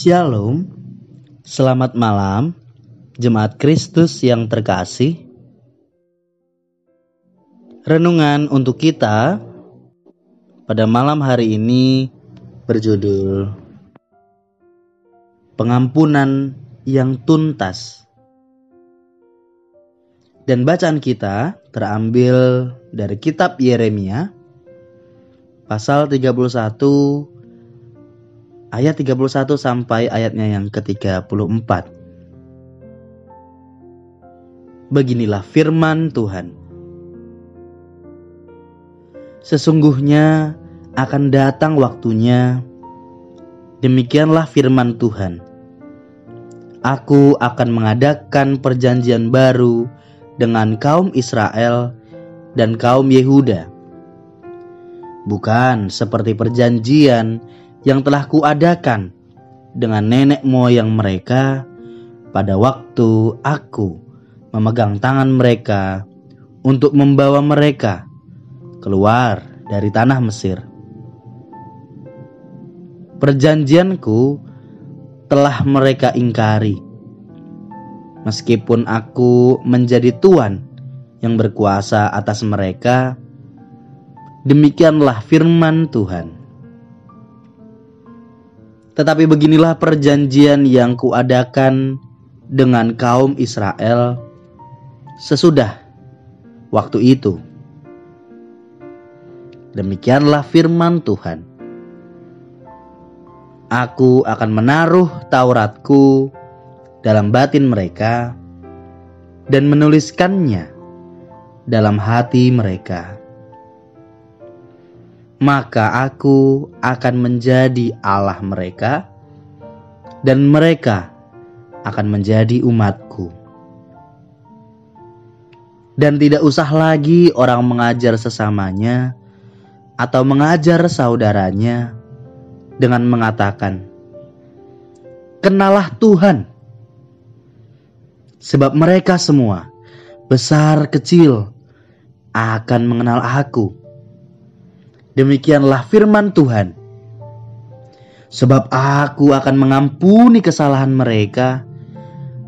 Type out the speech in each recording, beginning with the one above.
Shalom, selamat malam, jemaat Kristus yang terkasih. Renungan untuk kita pada malam hari ini berjudul Pengampunan yang Tuntas. Dan bacaan kita terambil dari kitab Yeremia pasal 31 ayat 31 sampai ayatnya yang ke-34. Beginilah firman Tuhan. Sesungguhnya akan datang waktunya, demikianlah firman Tuhan. Aku akan mengadakan perjanjian baru dengan kaum Israel dan kaum Yehuda. Bukan seperti perjanjian yang telah kuadakan dengan nenek moyang mereka pada waktu aku memegang tangan mereka untuk membawa mereka keluar dari tanah Mesir. Perjanjianku telah mereka ingkari, meskipun aku menjadi tuan yang berkuasa atas mereka. Demikianlah firman Tuhan. Tetapi beginilah perjanjian yang kuadakan dengan kaum Israel sesudah waktu itu. Demikianlah firman Tuhan. Aku akan menaruh Tauratku dalam batin mereka dan menuliskannya dalam hati mereka maka aku akan menjadi Allah mereka, dan mereka akan menjadi umatku. Dan tidak usah lagi orang mengajar sesamanya atau mengajar saudaranya dengan mengatakan, "Kenalah Tuhan." Sebab mereka semua, besar kecil, akan mengenal Aku Demikianlah firman Tuhan. Sebab aku akan mengampuni kesalahan mereka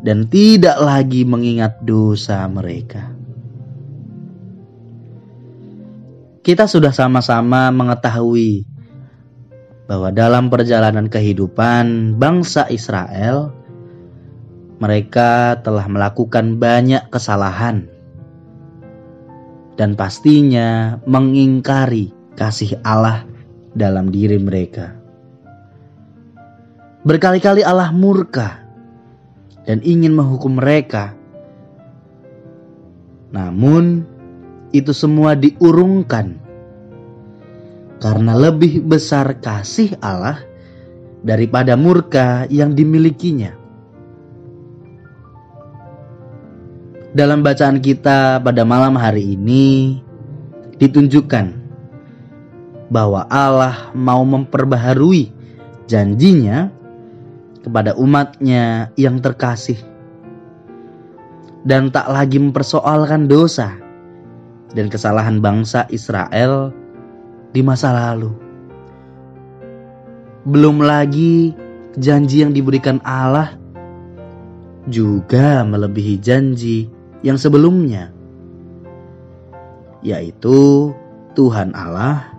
dan tidak lagi mengingat dosa mereka. Kita sudah sama-sama mengetahui bahwa dalam perjalanan kehidupan bangsa Israel, mereka telah melakukan banyak kesalahan dan pastinya mengingkari kasih Allah dalam diri mereka. Berkali-kali Allah murka dan ingin menghukum mereka. Namun, itu semua diurungkan karena lebih besar kasih Allah daripada murka yang dimilikinya. Dalam bacaan kita pada malam hari ini ditunjukkan bahwa Allah mau memperbaharui janjinya kepada umatnya yang terkasih dan tak lagi mempersoalkan dosa dan kesalahan bangsa Israel di masa lalu. Belum lagi janji yang diberikan Allah juga melebihi janji yang sebelumnya, yaitu Tuhan Allah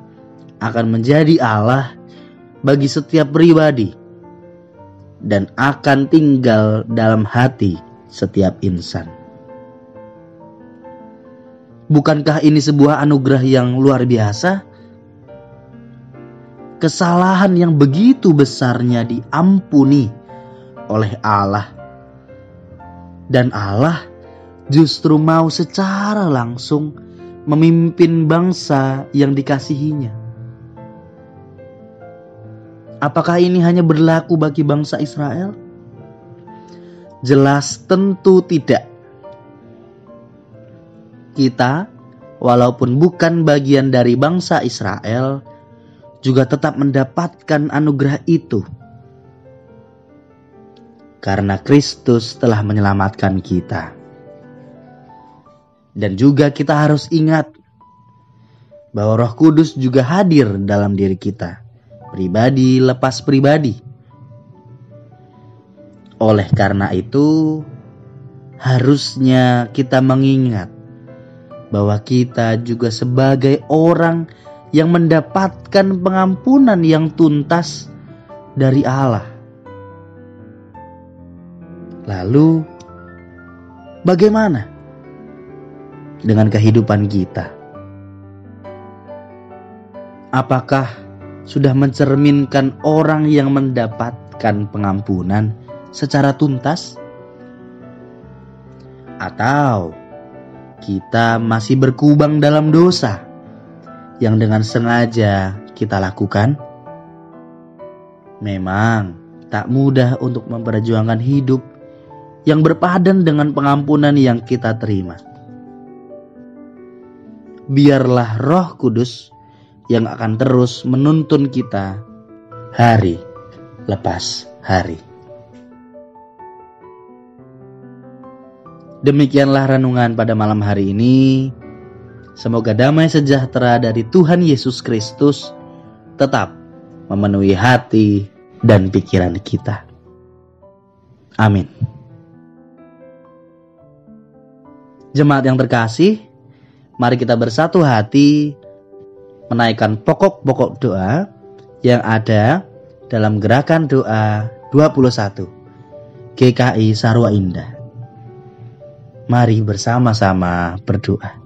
akan menjadi Allah bagi setiap pribadi dan akan tinggal dalam hati setiap insan. Bukankah ini sebuah anugerah yang luar biasa? Kesalahan yang begitu besarnya diampuni oleh Allah, dan Allah justru mau secara langsung memimpin bangsa yang dikasihinya. Apakah ini hanya berlaku bagi bangsa Israel? Jelas tentu tidak. Kita, walaupun bukan bagian dari bangsa Israel, juga tetap mendapatkan anugerah itu. Karena Kristus telah menyelamatkan kita. Dan juga kita harus ingat bahwa Roh Kudus juga hadir dalam diri kita pribadi lepas pribadi. Oleh karena itu, harusnya kita mengingat bahwa kita juga sebagai orang yang mendapatkan pengampunan yang tuntas dari Allah. Lalu, bagaimana dengan kehidupan kita? Apakah sudah mencerminkan orang yang mendapatkan pengampunan secara tuntas? Atau kita masih berkubang dalam dosa yang dengan sengaja kita lakukan? Memang tak mudah untuk memperjuangkan hidup yang berpadan dengan pengampunan yang kita terima. Biarlah Roh Kudus yang akan terus menuntun kita hari lepas hari. Demikianlah renungan pada malam hari ini. Semoga damai sejahtera dari Tuhan Yesus Kristus tetap memenuhi hati dan pikiran kita. Amin. Jemaat yang terkasih, mari kita bersatu hati menaikkan pokok-pokok doa yang ada dalam gerakan doa 21 GKI Sarwa Indah. Mari bersama-sama berdoa.